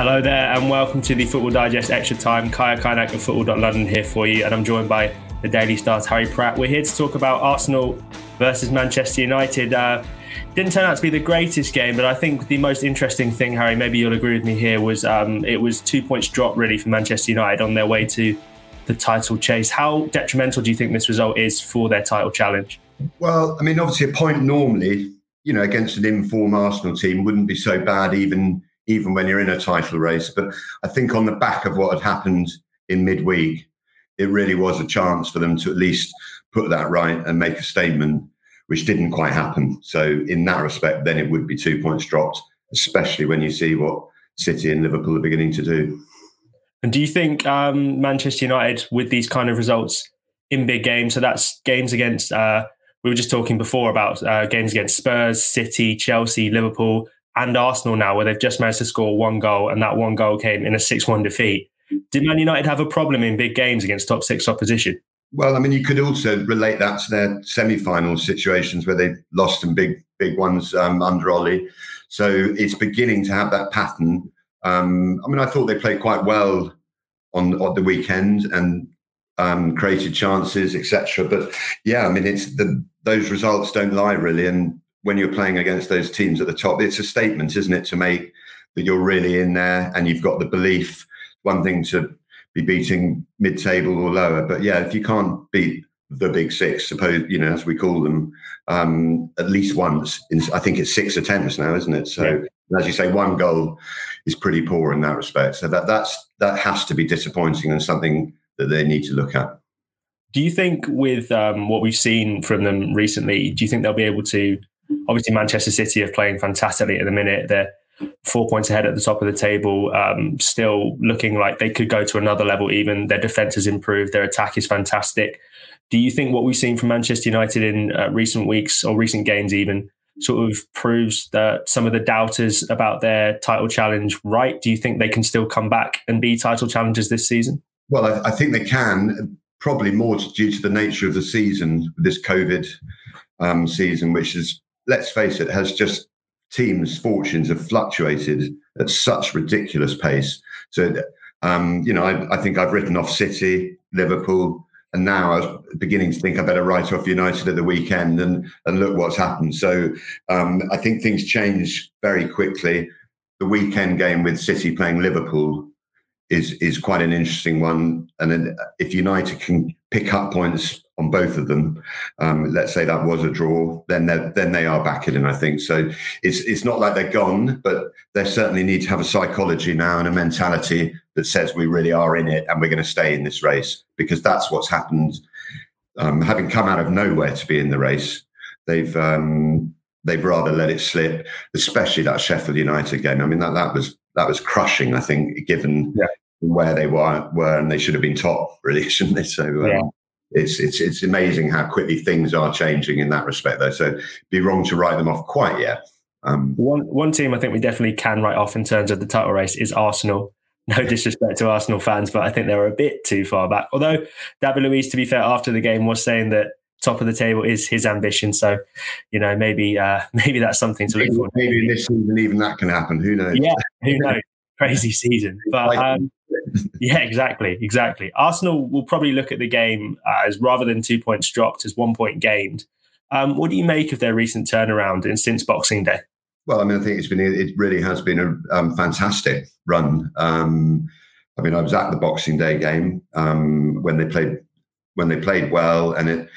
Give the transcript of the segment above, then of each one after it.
Hello there, and welcome to the Football Digest Extra Time. Kaya Kaynak of Football.London here for you, and I'm joined by the Daily Star's Harry Pratt. We're here to talk about Arsenal versus Manchester United. Uh, didn't turn out to be the greatest game, but I think the most interesting thing, Harry, maybe you'll agree with me here, was um, it was two points drop really for Manchester United on their way to the title chase. How detrimental do you think this result is for their title challenge? Well, I mean, obviously, a point normally, you know, against an informed Arsenal team wouldn't be so bad, even even when you're in a title race. But I think on the back of what had happened in midweek, it really was a chance for them to at least put that right and make a statement, which didn't quite happen. So in that respect, then it would be two points dropped, especially when you see what City and Liverpool are beginning to do. And do you think um, Manchester United, with these kind of results in big games, so that's games against, uh, we were just talking before about uh, games against Spurs, City, Chelsea, Liverpool, and Arsenal now, where they've just managed to score one goal, and that one goal came in a 6 1 defeat. Did Man United have a problem in big games against top six opposition? Well, I mean, you could also relate that to their semi-final situations where they lost some big, big ones um, under Ole. So it's beginning to have that pattern um, I mean, I thought they played quite well on, on the weekend and um, created chances, etc. But yeah, I mean, it's the those results don't lie really. And when you're playing against those teams at the top, it's a statement, isn't it, to make that you're really in there and you've got the belief. One thing to be beating mid-table or lower, but yeah, if you can't beat the big six, suppose you know as we call them, um, at least once. In, I think it's six attempts now, isn't it? So yeah. as you say, one goal is pretty poor in that respect. So that that's that has to be disappointing and something that they need to look at. Do you think with um, what we've seen from them recently, do you think they'll be able to? Obviously, Manchester City are playing fantastically at the minute. They're four points ahead at the top of the table, um, still looking like they could go to another level. Even their defense has improved, their attack is fantastic. Do you think what we've seen from Manchester United in uh, recent weeks or recent games, even, sort of proves that some of the doubters about their title challenge right? Do you think they can still come back and be title challengers this season? Well, I, I think they can, probably more due to the nature of the season, this COVID um, season, which is, let's face it, has just teams' fortunes have fluctuated at such ridiculous pace. So, um, you know, I, I think I've written off City, Liverpool, and now I was beginning to think I better write off United at the weekend and and look what's happened. So um, I think things change very quickly. The weekend game with City playing Liverpool is is quite an interesting one. And if United can pick up points on both of them, um, let's say that was a draw, then they then they are back in. I think so. It's it's not like they're gone, but they certainly need to have a psychology now and a mentality that says we really are in it and we're going to stay in this race because that's what's happened. Um, having come out of nowhere to be in the race, they've um, they've rather let it slip, especially that Sheffield United game. I mean that that was that was crushing. I think given yeah. Where they were were and they should have been top, really, shouldn't they? So. Um, yeah. It's, it's it's amazing how quickly things are changing in that respect, though. So, be wrong to write them off quite yet. Um, one one team I think we definitely can write off in terms of the title race is Arsenal no disrespect to Arsenal fans, but I think they were a bit too far back. Although David Luiz, to be fair, after the game was saying that top of the table is his ambition. So, you know, maybe uh, maybe that's something to look for. Maybe this season even that can happen. Who knows? Yeah, who knows? Crazy season, but um, yeah, exactly, exactly. Arsenal will probably look at the game as rather than two points dropped, as one point gained. Um, what do you make of their recent turnaround in since Boxing Day? Well, I mean, I think it's been it really has been a um, fantastic run. Um, I mean, I was at the Boxing Day game um, when they played when they played well, and it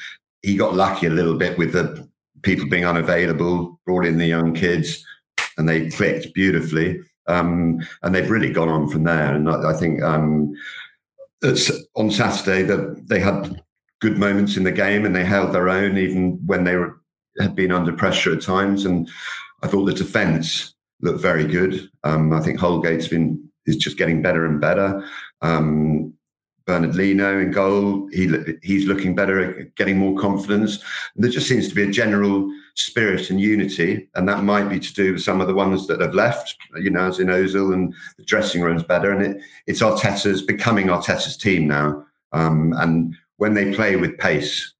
he got lucky a little bit with the people being unavailable, brought in the young kids, and they clicked beautifully. Um, and they've really gone on from there. And I, I think um, on Saturday that they had good moments in the game and they held their own even when they were had been under pressure at times. And I thought the defence looked very good. Um, I think Holgate's been is just getting better and better. Um, Bernd Leno in goal, he he's looking better, getting more confidence. And there just seems to be a general spirit and unity, and that might be to do with some of the ones that have left. You know, as in Ozil, and the dressing room's better, and it, it's Arteta's becoming Arteta's team now. Um, and when they play with pace,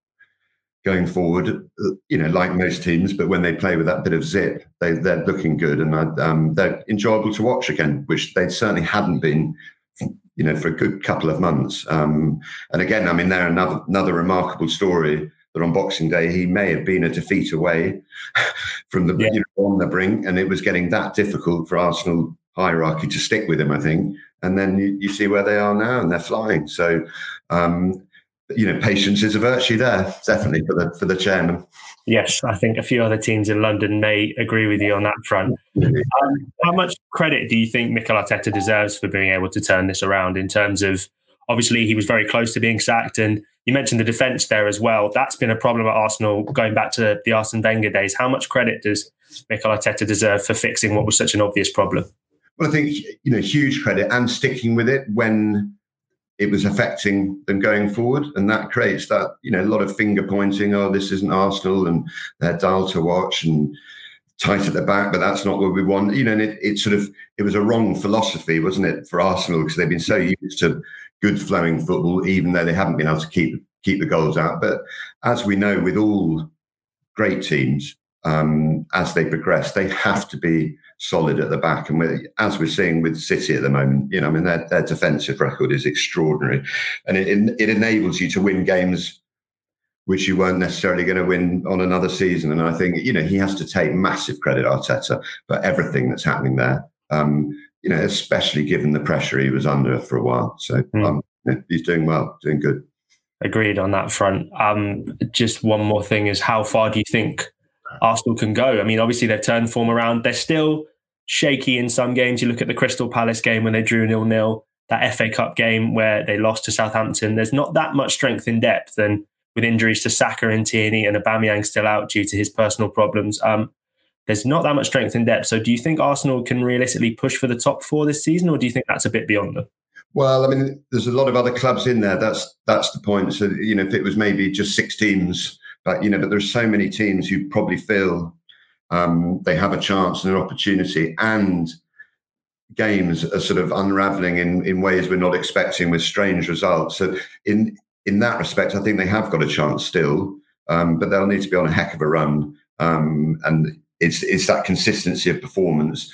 going forward, uh, you know, like most teams, but when they play with that bit of zip, they, they're looking good and um, they're enjoyable to watch again, which they certainly hadn't been, you know, for a good couple of months. Um, and again, I mean, they're another another remarkable story that on Boxing Day he may have been a defeat away from the yeah. you know, on the brink, and it was getting that difficult for Arsenal hierarchy to stick with him. I think, and then you, you see where they are now, and they're flying. So. Um, you know, patience is a virtue there, definitely for the for the chairman. Yes, I think a few other teams in London may agree with you on that front. Um, how much credit do you think Mikel Arteta deserves for being able to turn this around? In terms of, obviously, he was very close to being sacked, and you mentioned the defence there as well. That's been a problem at Arsenal going back to the Arsene Wenger days. How much credit does Mikel Arteta deserve for fixing what was such an obvious problem? Well, I think you know huge credit and sticking with it when it was affecting them going forward. And that creates that, you know, a lot of finger pointing, oh, this isn't Arsenal and they're dull to watch and tight at the back, but that's not what we want. You know, and it, it sort of, it was a wrong philosophy, wasn't it, for Arsenal? Because they've been so used to good flowing football, even though they haven't been able to keep keep the goals out. But as we know, with all great teams, um, as they progress, they have to be solid at the back. And we're, as we're seeing with City at the moment, you know, I mean, their, their defensive record is extraordinary, and it it enables you to win games which you weren't necessarily going to win on another season. And I think you know he has to take massive credit, Arteta, for everything that's happening there. Um, you know, especially given the pressure he was under for a while. So mm. um, he's doing well, doing good. Agreed on that front. Um, just one more thing is how far do you think Arsenal can go? I mean, obviously they've turned form around. They're still shaky in some games. You look at the Crystal Palace game when they drew nil nil, that FA Cup game where they lost to Southampton. There's not that much strength in depth, and with injuries to Saka and Tierney and Aubameyang still out due to his personal problems, um, there's not that much strength in depth. So, do you think Arsenal can realistically push for the top four this season, or do you think that's a bit beyond them? Well, I mean, there's a lot of other clubs in there. That's that's the point. So, you know, if it was maybe just six teams, but you know, but there's so many teams who probably feel um, they have a chance and an opportunity, and games are sort of unraveling in, in ways we're not expecting with strange results. So in in that respect, I think they have got a chance still, um, but they'll need to be on a heck of a run. Um, and it's it's that consistency of performance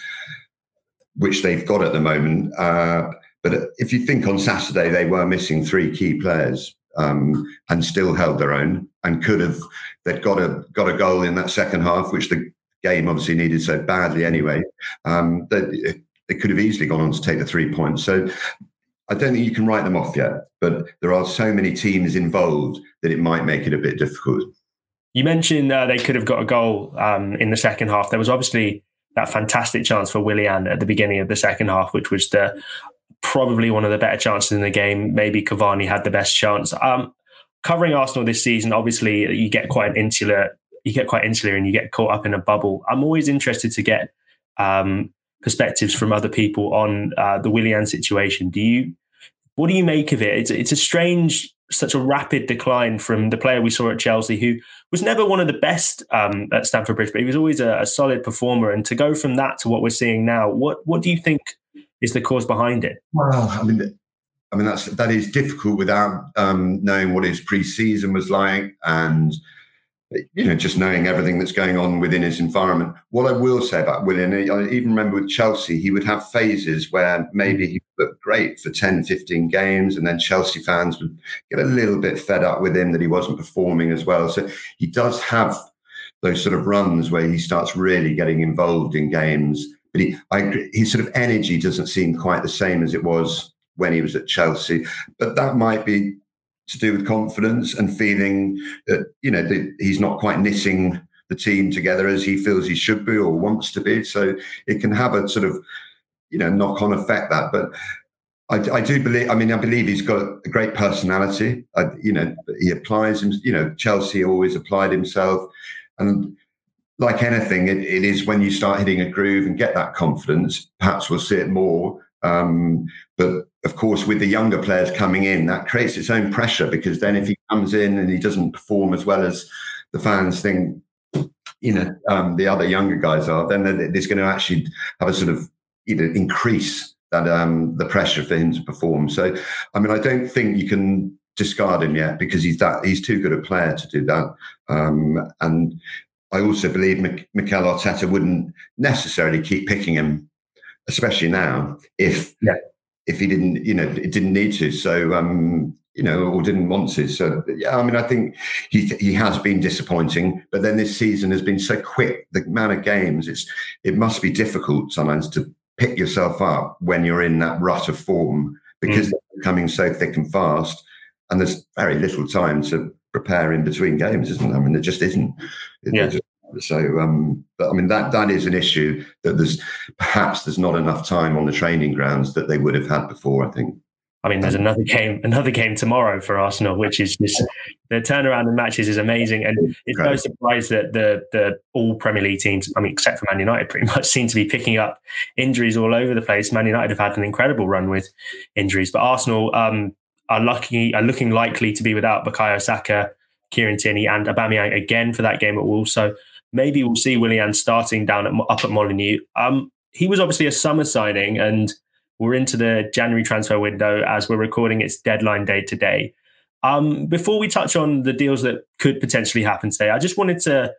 which they've got at the moment. Uh, but if you think on Saturday they were missing three key players um, and still held their own and could have they'd got a got a goal in that second half, which the game obviously needed so badly anyway. Um, that they could have easily gone on to take the three points. So I don't think you can write them off yet, but there are so many teams involved that it might make it a bit difficult. You mentioned uh, they could have got a goal um, in the second half. There was obviously that fantastic chance for Willian at the beginning of the second half, which was the probably one of the better chances in the game. Maybe Cavani had the best chance. Um, covering Arsenal this season, obviously you get quite an insular you get quite insular and you get caught up in a bubble. I'm always interested to get um, perspectives from other people on uh, the Willian situation. Do you, what do you make of it? It's, it's a strange, such a rapid decline from the player we saw at Chelsea, who was never one of the best um, at Stamford Bridge, but he was always a, a, solid performer. And to go from that to what we're seeing now, what what do you think is the cause behind it? Well, I mean, I mean that's that is difficult without um, knowing what his pre-season was like and you know, just knowing everything that's going on within his environment. What I will say about Willian, I even remember with Chelsea, he would have phases where maybe he looked great for 10, 15 games, and then Chelsea fans would get a little bit fed up with him that he wasn't performing as well. So he does have those sort of runs where he starts really getting involved in games. But he, I, his sort of energy doesn't seem quite the same as it was when he was at Chelsea. But that might be to do with confidence and feeling that you know that he's not quite knitting the team together as he feels he should be or wants to be. So it can have a sort of you know knock on effect that, but. I, I do believe. I mean, I believe he's got a great personality. Uh, you know, he applies him. You know, Chelsea always applied himself, and like anything, it, it is when you start hitting a groove and get that confidence. Perhaps we'll see it more. Um, but of course, with the younger players coming in, that creates its own pressure because then if he comes in and he doesn't perform as well as the fans think, you know, um, the other younger guys are, then there's going to actually have a sort of you know increase that um, the pressure for him to perform. So, I mean, I don't think you can discard him yet because he's that he's too good a player to do that. Um, and I also believe Mikel Arteta wouldn't necessarily keep picking him, especially now if yeah. If he didn't, you know, it didn't need to. So um, you know, or didn't want to. So yeah, I mean, I think he he has been disappointing, but then this season has been so quick. The amount of games, it's it must be difficult sometimes to pick yourself up when you're in that rut of form because mm. they're coming so thick and fast, and there's very little time to prepare in between games, isn't there? I mean, there just isn't. yeah. Just, so, um, but I mean that that is an issue that there's perhaps there's not enough time on the training grounds that they would have had before. I think. I mean, there's another game, another game tomorrow for Arsenal, which is just the turnaround in matches is amazing, and it's no surprise that the the all Premier League teams, I mean, except for Man United, pretty much seem to be picking up injuries all over the place. Man United have had an incredible run with injuries, but Arsenal um, are lucky, are looking likely to be without Bukayo Saka, Kieran Tierney, and Aubameyang again for that game at Wolves. So maybe we'll see Willian starting down at, up at Molineux. Um, he was obviously a summer signing and we're into the January transfer window as we're recording its deadline day today. Um, before we touch on the deals that could potentially happen today, I just wanted to.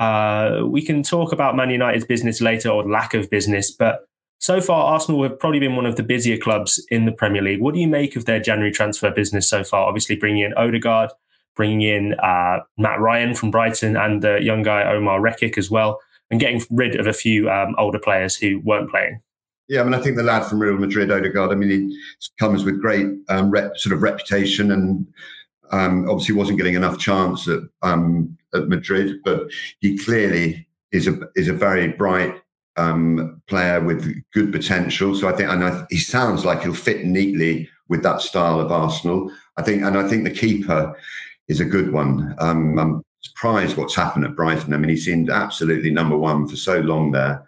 Uh, we can talk about Man United's business later or lack of business, but so far Arsenal have probably been one of the busier clubs in the Premier League. What do you make of their January transfer business so far? Obviously, bringing in Odegaard, bringing in uh, Mat Ryan from Brighton, and the young guy Omar Rekik as well, and getting rid of a few um, older players who weren't playing. Yeah, I mean, I think the lad from Real Madrid, Odegaard, I mean, he comes with great um, rep, sort of reputation and um, obviously wasn't getting enough chance at, um, at Madrid, but he clearly is a is a very bright um, player with good potential. So I think, and I, he sounds like he'll fit neatly with that style of Arsenal. I think, and I think the keeper is a good one. Um, I'm surprised what's happened at Brighton. I mean, he seemed absolutely number one for so long there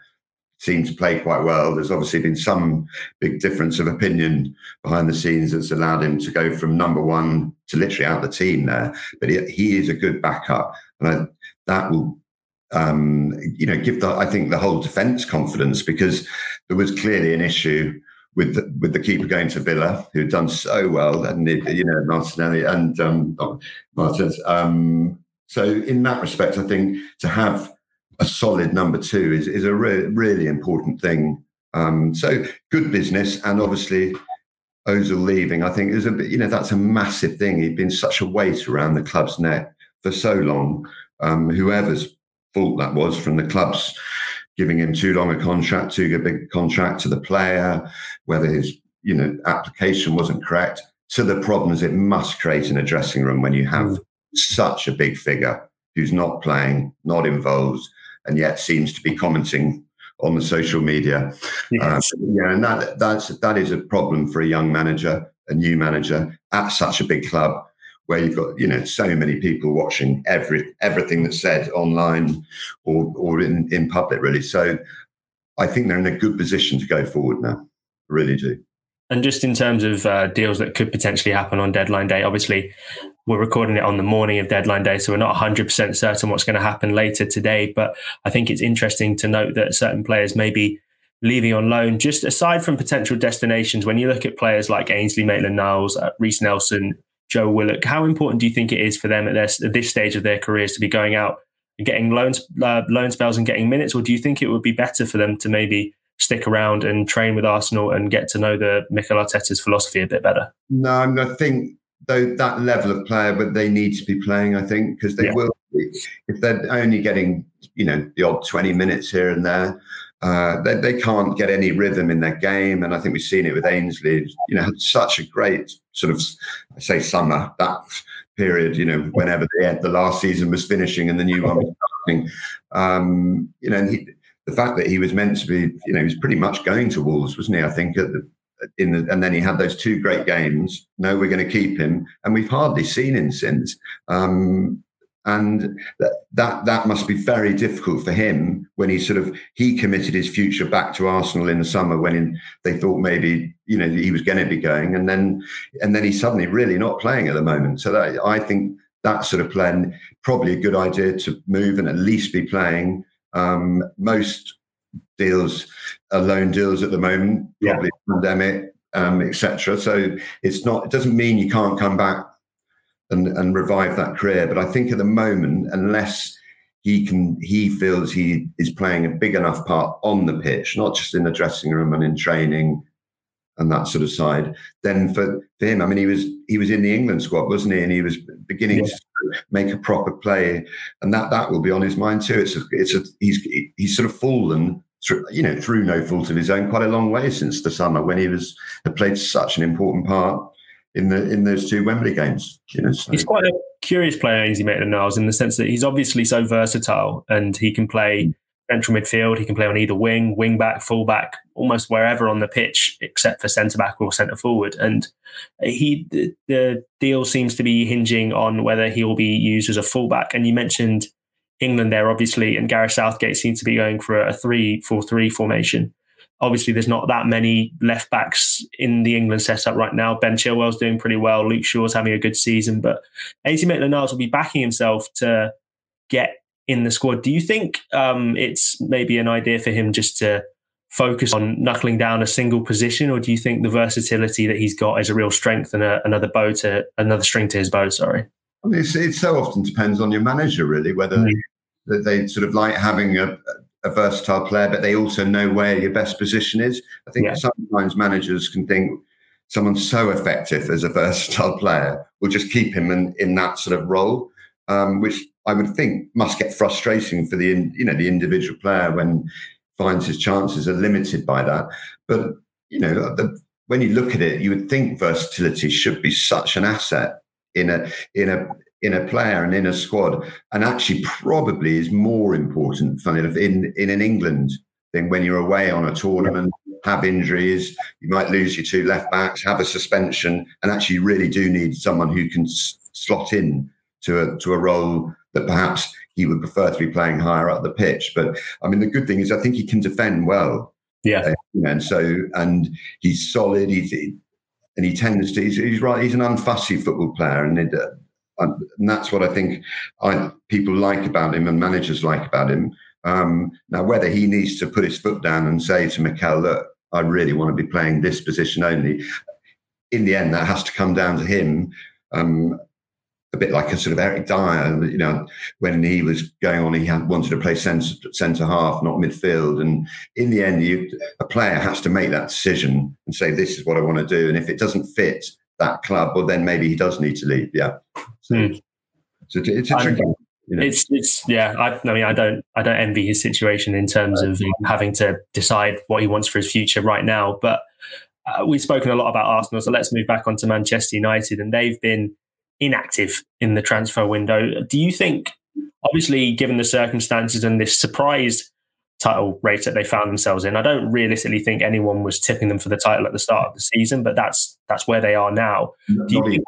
seemed to play quite well. There's obviously been some big difference of opinion behind the scenes that's allowed him to go from number one to literally out the team there. But he, he is a good backup, and I, that will, um, you know, give the I think the whole defence confidence because there was clearly an issue. With the, with the keeper going to Villa, who'd done so well, and you know Martinelli and um, Martins. Um, so in that respect, I think to have a solid number two is, is a re- really important thing. Um, so good business, and obviously Ozil leaving, I think is a bit, you know, that's a massive thing. He'd been such a weight around the club's neck for so long. Um, whoever's fault that was from the clubs giving him too long a contract, too big a contract to the player, whether his you know application wasn't correct, to the problems it must create in a dressing room when you have mm. such a big figure who's not playing, not involved, and yet seems to be commenting on the social media. Yes. Um, yeah, and that that's that is a problem for a young manager, a new manager at such a big club where you've got you know so many people watching every everything that's said online or or in in public really. So I think they're in a good position to go forward now. I really do. And just in terms of uh, deals that could potentially happen on deadline day, obviously we're recording it on the morning of deadline day, so we're not 100% certain what's going to happen later today. But I think it's interesting to note that certain players may be leaving on loan. Just aside from potential destinations, when you look at players like Ainsley Maitland-Niles, uh, Reiss Nelson, Joe Willock, how important do you think it is for them at, their, at this stage of their careers to be going out and getting loans, uh, loan spells and getting minutes, or do you think it would be better for them to maybe stick around and train with Arsenal and get to know the Mikel Arteta's philosophy a bit better? No, I think though that level of player, but they need to be playing. I think because they yeah. will if they're only getting you know the odd twenty minutes here and there. Uh, they, they can't get any rhythm in their game, and I think we've seen it with Ainsley. You know, had such a great sort of, I say, summer that period. You know, whenever the the last season was finishing and the new one was starting. Um, you know, he, the fact that he was meant to be, you know, he was pretty much going to Wolves, wasn't he? I think at the in the, and then he had those two great games. No, we're going to keep him, and we've hardly seen him since. Um, and that, that that must be very difficult for him when he sort of he committed his future back to Arsenal in the summer when in, they thought maybe you know he was going to be going, and then and then he's suddenly really not playing at the moment. So that, I think that sort of plan probably a good idea to move and at least be playing. Um, most deals are loan deals at the moment, probably yeah. pandemic, um, etc. So it's not. It doesn't mean you can't come back and, and revive that career. But I think at the moment, unless he can, he feels he is playing a big enough part on the pitch, not just in the dressing room and in training and that sort of side. Then for, for him, I mean, he was he was in the England squad, wasn't he? And he was beginning yeah. to make a proper play, and that that will be on his mind too. It's a, it's a he's he's sort of fallen through, you know, through no fault of his own, quite a long way since the summer when he was had played such an important part in the in those two Wembley games. You know, so. he's quite a curious player, Ainsley Maitland-Niles, in the sense that he's obviously so versatile and he can play hmm. central midfield. He can play on either wing, wing back, full back, almost wherever on the pitch, except for centre back or centre forward. And he the, the deal seems to be hinging on whether he will be used as a fullback. And you mentioned England there, obviously, and Gareth Southgate seems to be going for a three-four-three formation. Obviously, there's not that many left backs in the England setup right now. Ben Chilwell's doing pretty well. Luke Shaw's having a good season, but Ainsley Maitland-Niles will be backing himself to get in the squad. Do you think um, it's maybe an idea for him just to focus on knuckling down a single position, or do you think the versatility that he's got is a real strength and a, another bow to another string to his bow? Sorry. I mean, it so often depends on your manager, really, whether mm. they sort of like having a, a, versatile player, but they also know where your best position is. I think yeah. sometimes managers can think someone's so effective as a versatile player, we'll just keep him in, in that sort of role, um, which I would think must get frustrating for the you know the individual player when finds his chances are limited by that. But you know, the, when you look at it, you would think versatility should be such an asset in a in a in a player and in a squad, and actually probably is more important, funny enough, in in an England thing when you're away on a tournament, have injuries, you might lose your two left backs, have a suspension, and actually really do need someone who can s- slot in to a to a role that perhaps he would prefer to be playing higher up the pitch. But I mean, the good thing is I think he can defend well. Yeah, uh, and so and he's solid. He's and he tends to. He's, he's right. He's an unfussy football player, and it, uh, and that's what I think I, people like about him and managers like about him. Um, now, whether he needs to put his foot down and say to Mikel, "Look, I really want to be playing this position only," in the end, that has to come down to him. Um, a bit like a sort of Eric Dier, you know, when he was going on, he had, wanted to play centre, centre half, not midfield. And in the end, you, a player has to make that decision and say, this is what I want to do. And if it doesn't fit that club, well, then maybe he does need to leave. Yeah. So, mm. so it's a tricky. You know. It's it's yeah. I, I, mean, I don't I don't envy his situation in terms of having to decide what he wants for his future right now. But uh, we've spoken a lot about Arsenal, so let's move back onto Manchester United, and they've been inactive in the transfer window. Do you think, obviously, given the circumstances and this surprise title race that they found themselves in, I don't realistically think anyone was tipping them for the title at the start of the season, but that's that's where they are now. You think,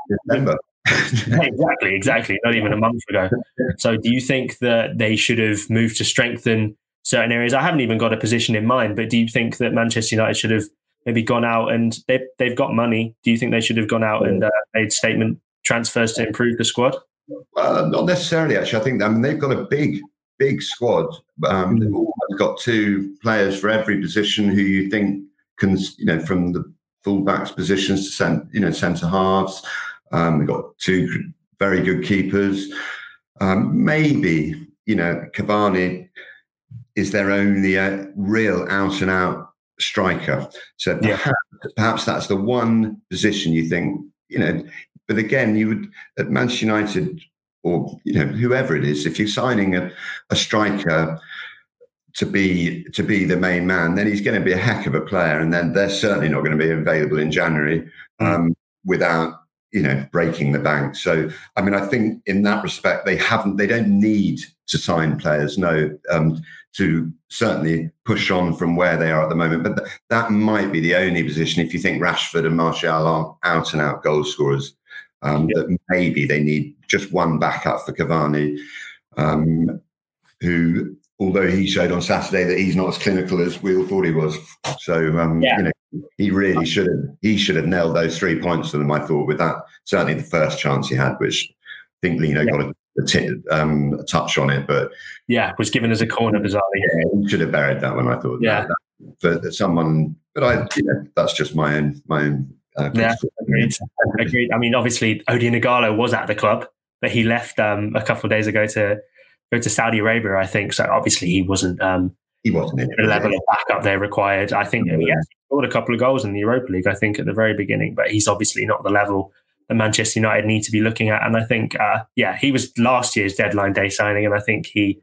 exactly, exactly. Not even a month ago. So, do you think that they should have moved to strengthen certain areas? I haven't even got a position in mind, but do you think that Manchester United should have maybe gone out and they they've got money? Do you think they should have gone out and uh, made statement transfers to improve the squad? Uh, not necessarily, actually. I think I mean they've got a big, big squad. Um, mm. They've got two players for every position who you think can, you know, from the fullbacks positions to cent, you know, centre halves. Um, they've got two very good keepers. Um, maybe you know Cavani is their only uh, real out and out striker. So perhaps, yeah. perhaps that's the one position you think you know but again, you would at Manchester United or you know whoever it is, if you're signing a, a striker to be to be the main man, then he's going to be a heck of a player, and then they're certainly not going to be available in January hmm. um, without you know breaking the bank. So I mean, I think in that respect, they haven't, they don't need to sign players, no, um, to certainly push on from where they are at the moment. But th- that might be the only position if you think Rashford and Martial are out and out goal scorers um, yeah. that maybe they need just one backup for Cavani, um, who, although he showed on Saturday that he's not as clinical as we all thought he was. So, um, yeah. you know, he really should have he should have nailed those three points for them. I thought with that certainly the first chance he had, which I think Leno yeah. got a, a, t- um, a, touch on it, but yeah, was given as a corner bizarrely. Yeah, he should have buried that one. I thought. Yeah, that, that, for someone, but I, you know, that's just my own my own Uh, yeah, agreed. agreed. I mean, obviously, Odi Ighalo was at the club, but he left um, a couple of days ago to go to Saudi Arabia, I think. So obviously, he wasn't. Um, he wasn't in the level of backup they required. I think he scored a couple of goals in the Europa League. I think at the very beginning, but he's obviously not the level that Manchester United need to be looking at. And I think, uh, yeah, he was last year's deadline day signing, and I think he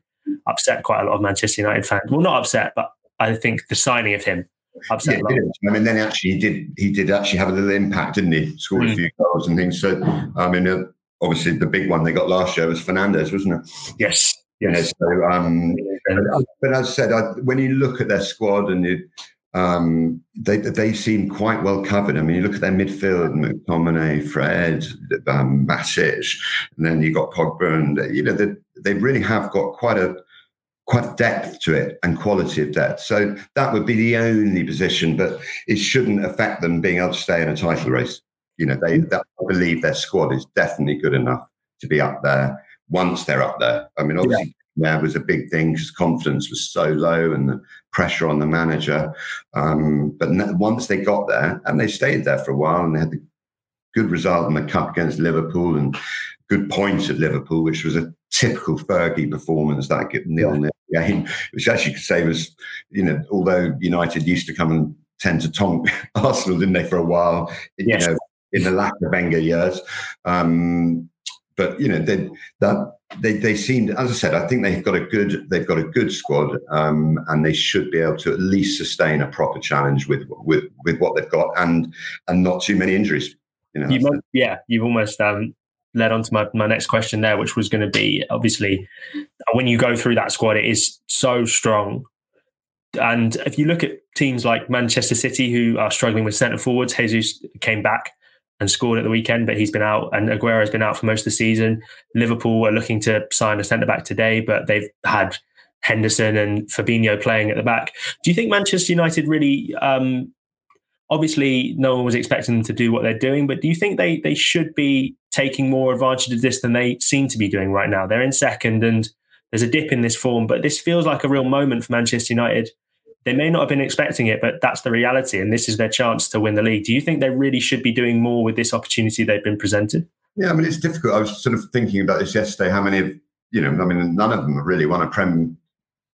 upset quite a lot of Manchester United fans. Well, not upset, but I think the signing of him upset. Yeah, I mean, then actually he did he did actually have a little impact, didn't he? Scored mm. a few goals and things. So I mean, uh, obviously the big one they got last year was Fernandes, wasn't it? Yes. Yes. so, um, but as I said, I, when you look at their squad and you, um, they they seem quite well covered. I mean, you look at their midfield: McTominay, Fred, um, Matic, and then you got Pogba, and you know they, they really have got quite a quite depth to it and quality of depth. So that would be the only position, but it shouldn't affect them being able to stay in a title race. You know, they that, I believe their squad is definitely good enough to be up there once they're up there. I mean, obviously, yeah. there was a big thing because confidence was so low and the pressure on the manager. Um, but once they got there and they stayed there for a while and they had the good result in the cup against Liverpool and good points at Liverpool, which was a typical Fergie performance that nil nil game, which actually could say was, you know, although United used to come and tend to tonk Arsenal, didn't they, for a while, yes. you know, in the lack of Wenger years. Um, but you know, they, that they they seemed, as I said, I think they've got a good they've got a good squad, um, and they should be able to at least sustain a proper challenge with with with what they've got, and and not too many injuries. You know, you yeah, you've almost um, led on to my, my next question there, which was going to be obviously when you go through that squad, it is so strong. And if you look at teams like Manchester City, who are struggling with centre forwards, Jesus came back and scored at the weekend, but he's been out, and Aguero has been out for most of the season. Liverpool are looking to sign a centre back today, but they've had Henderson and Fabinho playing at the back. Do you think Manchester United really um, obviously no one was expecting them to do what they're doing, but do you think they they should be taking more advantage of this than they seem to be doing right now? They're in second and there's a dip in this form, but this feels like a real moment for Manchester United. They may not have been expecting it, but that's the reality, and this is their chance to win the league. Do you think they really should be doing more with this opportunity they've been presented? Yeah, I mean it's difficult. I was sort of thinking about this yesterday. How many of you know? I mean, none of them have really won a Prem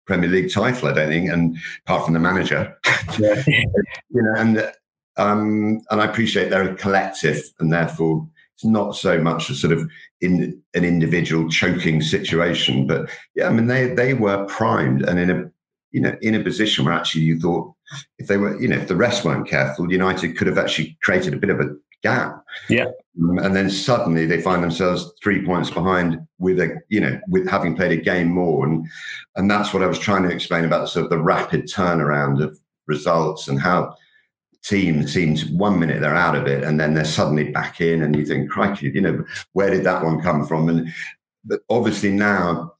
Premier League title, I don't think, and apart from the manager, yeah. you know, and um, and I appreciate they're a collective, and therefore it's not so much a sort of in an individual choking situation. But yeah, I mean they they were primed and in a you know in a position where actually you thought if they were you know if the rest weren't careful, United could have actually created a bit of a gap. Yeah. Um, and then suddenly they find themselves three points behind with a, you know, with having played a game more. And and that's what I was trying to explain about sort of the rapid turnaround of results and how team seems one minute they're out of it and then they're suddenly back in and you think crikey you know where did that one come from and but obviously now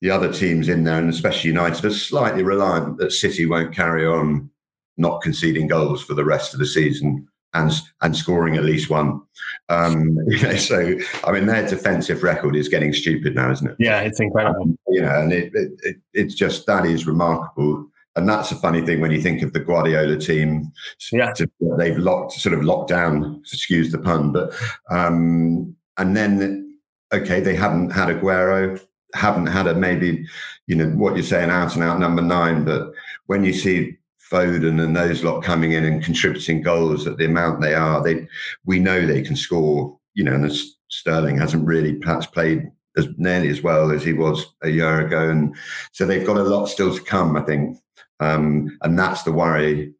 the other teams in there and especially united are slightly reliant that city won't carry on not conceding goals for the rest of the season and and scoring at least one um you know, so i mean their defensive record is getting stupid now isn't it yeah it's incredible um, you know and it, it, it, it's just that is remarkable and that's a funny thing when you think of the Guardiola team. Yeah, to, they've locked, sort of locked down. Excuse the pun, but um, and then okay, they haven't had Aguero, haven't had a maybe, you know, what you're saying, out and out number nine. But when you see Foden and those lot coming in and contributing goals at the amount they are, they we know they can score. You know, and Sterling hasn't really perhaps played as nearly as well as he was a year ago, and so they've got a lot still to come. I think um, and that's the worry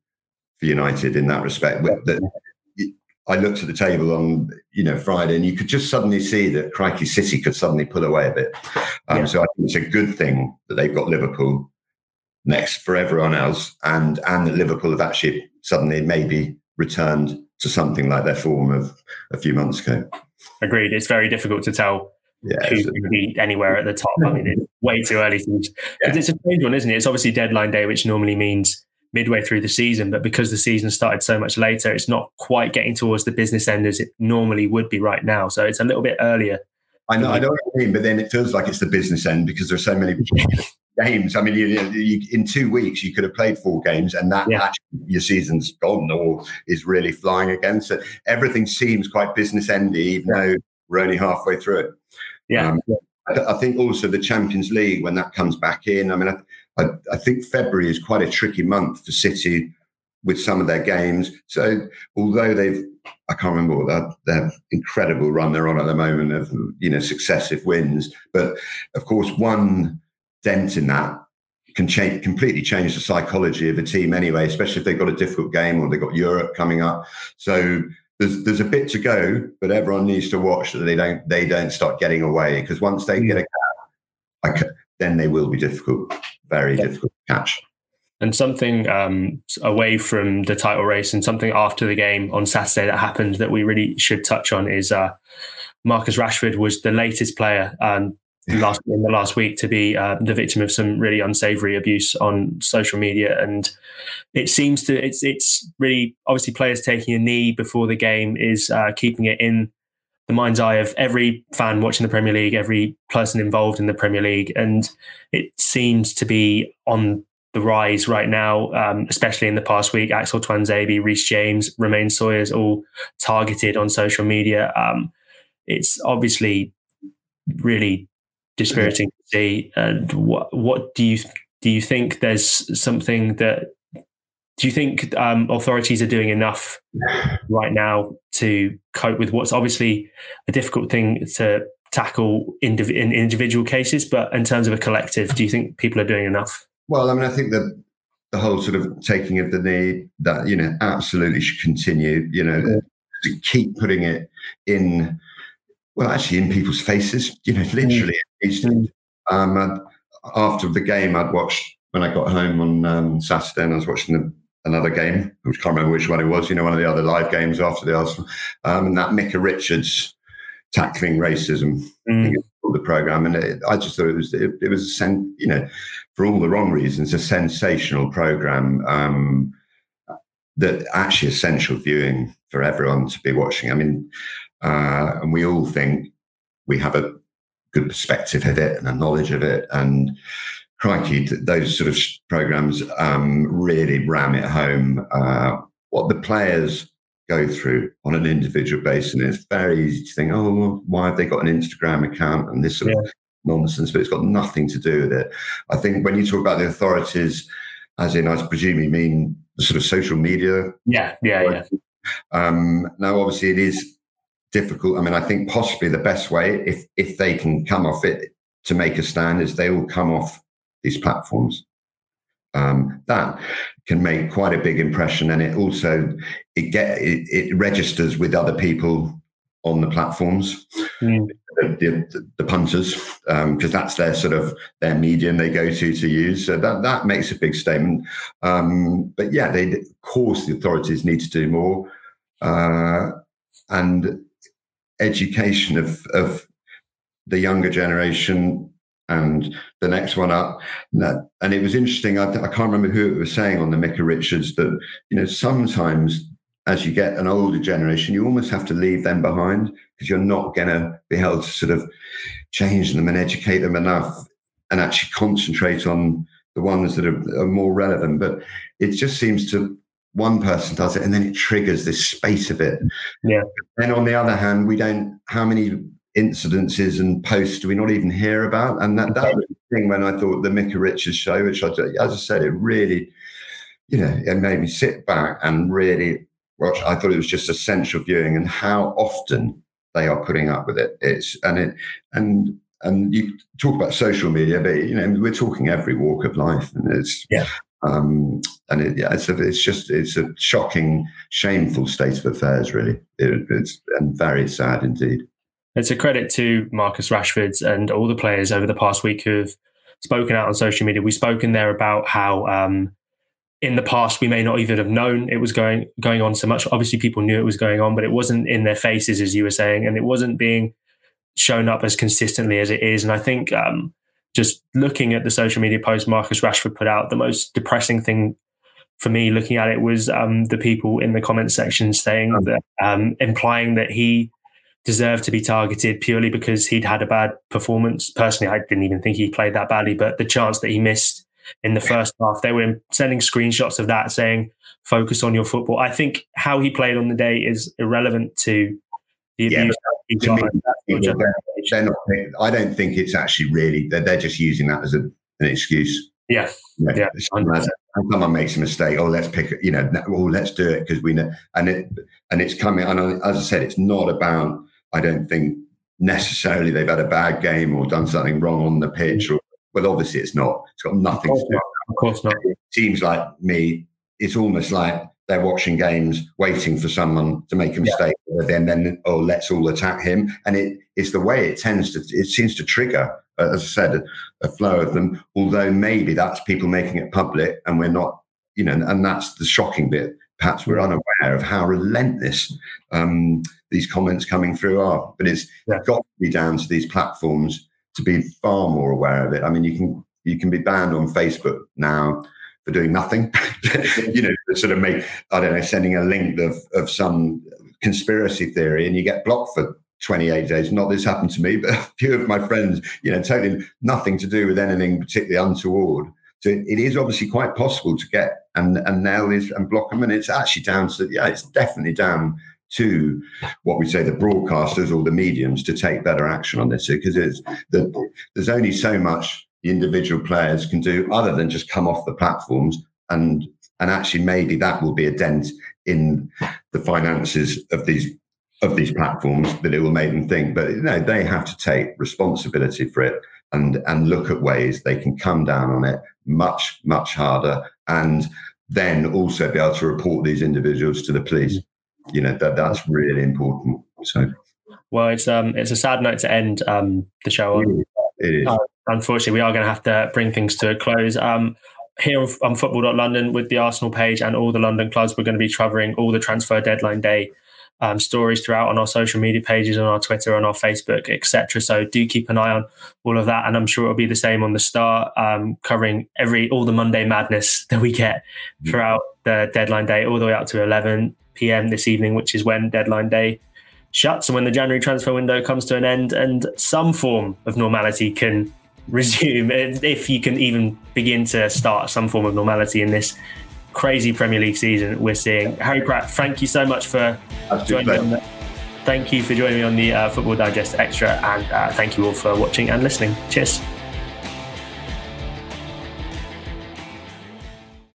for United in that respect. That I looked at the table on you know Friday, and you could just suddenly see that Crikey City could suddenly pull away a bit. Um, yeah. So I think it's a good thing that they've got Liverpool next for everyone else, and and that Liverpool have actually suddenly maybe returned to something like their form of a few months ago. Agreed. It's very difficult to tell yeah, who could be anywhere at the top. I mean, it's way too early to. Yeah. It's a strange one, isn't it? It's obviously deadline day, which normally means midway through the season, but because the season started so much later, it's not quite getting towards the business end as it normally would be right now. So it's a little bit earlier. I know, I know what you mean, but then it feels like it's the business end because there's so many games. I mean, you, you, in two weeks you could have played four games, and that yeah. actually, your season's gone or is really flying again. So everything seems quite business endy, even though we're only halfway through it. Yeah. Um, I, think also the Champions League when that comes back in. I mean, I, I, I think February is quite a tricky month for City with some of their games. So although they've, I can't remember what that their incredible run they're on at the moment of you know successive wins, but of course one dent in that can change completely change the psychology of a team anyway, especially if they've got a difficult game or they've got Europe coming up. So there's there's a bit to go, but everyone needs to watch that they don't they don't start getting away because once they mm. get a gap, then they will be difficult, very yeah. difficult to catch. And something um, away from the title race and something after the game on Saturday that happened that we really should touch on is uh, Marcus Rashford was the latest player um, last in the last week to be uh, the victim of some really unsavory abuse on social media, and it seems to it's it's really obviously players taking a knee before the game is uh, keeping it in the mind's eye of every fan watching the Premier League, every person involved in the Premier League, and it seems to be on the rise right now, um, especially in the past week. Axel Tuanzebe, Reece James, Romain Sawyers all targeted on social media. Um, it's obviously really dispiriting to see. And what what do you do? You think there's something that do you think um, authorities are doing enough right now to cope with what's obviously a difficult thing to tackle in individual cases, but in terms of a collective, do you think people are doing enough? Well, I mean, I think that the whole sort of taking of the knee that you know absolutely should continue. You know, yeah. to keep putting it in. Well, actually, in people's faces. You know, literally. Mm. Um, after the game, I'd watched when I got home on um, Saturday, and I was watching the, another game. Which I can't remember which one it was. You know, one of the other live games after the Arsenal, um, and that Micah Richards tackling racism. Mm the program, and it, I just thought it was it, it was sen- you know for all the wrong reasons a sensational program um, that actually essential viewing for everyone to be watching. I mean, uh, and we all think we have a good perspective of it and a knowledge of it, and crikey, those sort of programs um, really ram it home. Uh, what the players go through on an individual basis. And it's very easy to think, oh, well, why have they got an Instagram account and this sort yeah. of nonsense? But it's got nothing to do with it. I think when you talk about the authorities, as in, I presume you mean the sort of social media. Yeah, yeah, yeah. Um, now, obviously, it is difficult. I mean, I think possibly the best way, if if they can come off it to make a stand, is they will come off these platforms. Um, that can make quite a big impression and it also it get it, it registers with other people on the platforms. Mm. the, the, the, punters because um, that's their sort of their medium they go to to use. So that that makes a big statement. Um, but yeah they of course the authorities need to do more. Uh, and education of of the younger generation and the next one up. And it was interesting. I, I, can't remember who it was saying on the Micah Richards that, you know, sometimes as you get an older generation, you almost have to leave them behind because you're not going to be able to sort of change them and educate them enough and actually concentrate on the ones that are, are more relevant. But it just seems to one person does it and then it triggers this space of it. Yeah. And on the other hand, we don't, how many incidences and posts do we not even hear about? And that, that was the thing when I thought the Micah Richards show, which I, as I said, it really, you know, it made me sit back and really watch. I thought it was just essential viewing and how often they are putting up with it. It's, and it, and, and you talk about social media, but you know we're talking every walk of life, and it's yeah. Um, and it, yeah, it's, a, it's just it's a shocking, shameful state of affairs, really. It, it's and very sad indeed. It's a credit to Marcus Rashford and all the players over the past week who've spoken out on social media. We've spoken there about how um, in the past we may not even have known it was going going on so much. Obviously, people knew it was going on, but it wasn't in their faces, as you were saying, and it wasn't being shown up as consistently as it is. And I think um, just looking at the social media post Marcus Rashford put out, the most depressing thing for me looking at it was um, the people in the comment section saying that, um, implying that he deserved to be targeted purely because he'd had a bad performance. Personally, I didn't even think he played that badly, but the chance that he missed in the first half, they were sending screenshots of that saying, focus on your football. I think how he played on the day is irrelevant to the abuse. Yeah, me, they're not, I don't think it's actually really, they're, they're just using that as a, an excuse. Yeah. Yeah. yeah someone makes a mistake. Oh, let's pick, you know, oh, let's do it because we know. And it, and it's coming. And as I said, it's not about, I don't think necessarily they've had a bad game or done something wrong on the pitch. Or, well, obviously it's not. It's got nothing to do. With it. Of course not. Teams like me, it's almost like they're watching games, waiting for someone to make a mistake, yeah. then then oh, let's all attack him. And it it's the way it tends to. It seems to trigger, as I said, a, a, flow of them. Although maybe that's people making it public, and we're not, you know, and that's the shocking bit. Perhaps we're unaware of how relentless um, these comments coming through are. But it's yeah. got to be down to these platforms to be far more aware of it. I mean, you can you can be banned on Facebook now for doing nothing. you know, sort of make I don't know, sending a link of of some conspiracy theory, and you get blocked for 28 days. Not this happened to me, but a few of my friends, you know, totally nothing to do with anything particularly untoward. So it is obviously quite possible to get and and nail these and block them. And it's actually down to yeah, it's definitely down to what we say the broadcasters or the mediums to take better action on this. Because it's the, there's only so much the individual players can do other than just come off the platforms and and actually maybe that will be a dent in the finances of these of these platforms that it will make them think. But you know they have to take responsibility for it and and look at ways they can come down on it much much harder and then also be able to report these individuals to the police you know that that's really important so well it's um it's a sad note to end um the show on it is. Uh, unfortunately, we are going to have to bring things to a close. Um, here on football.london with the Arsenal page and all the London clubs, we're going to be covering all the transfer deadline day um, stories throughout on our social media pages, on our Twitter, on our Facebook, etc. So do keep an eye on all of that, and I'm sure it'll be the same on the start, um, covering every all the Monday madness that we get throughout the deadline day, all the way up to 11 p.m. this evening, which is when deadline day shuts and when the January transfer window comes to an end and some form of normality can resume, if you can even begin to start some form of normality in this crazy Premier League season we're seeing. Harry Pratt, thank you so much for joining me on the, Thank you for joining me on the uh, Football Digest Extra, and uh, thank you all for watching and listening. Cheers.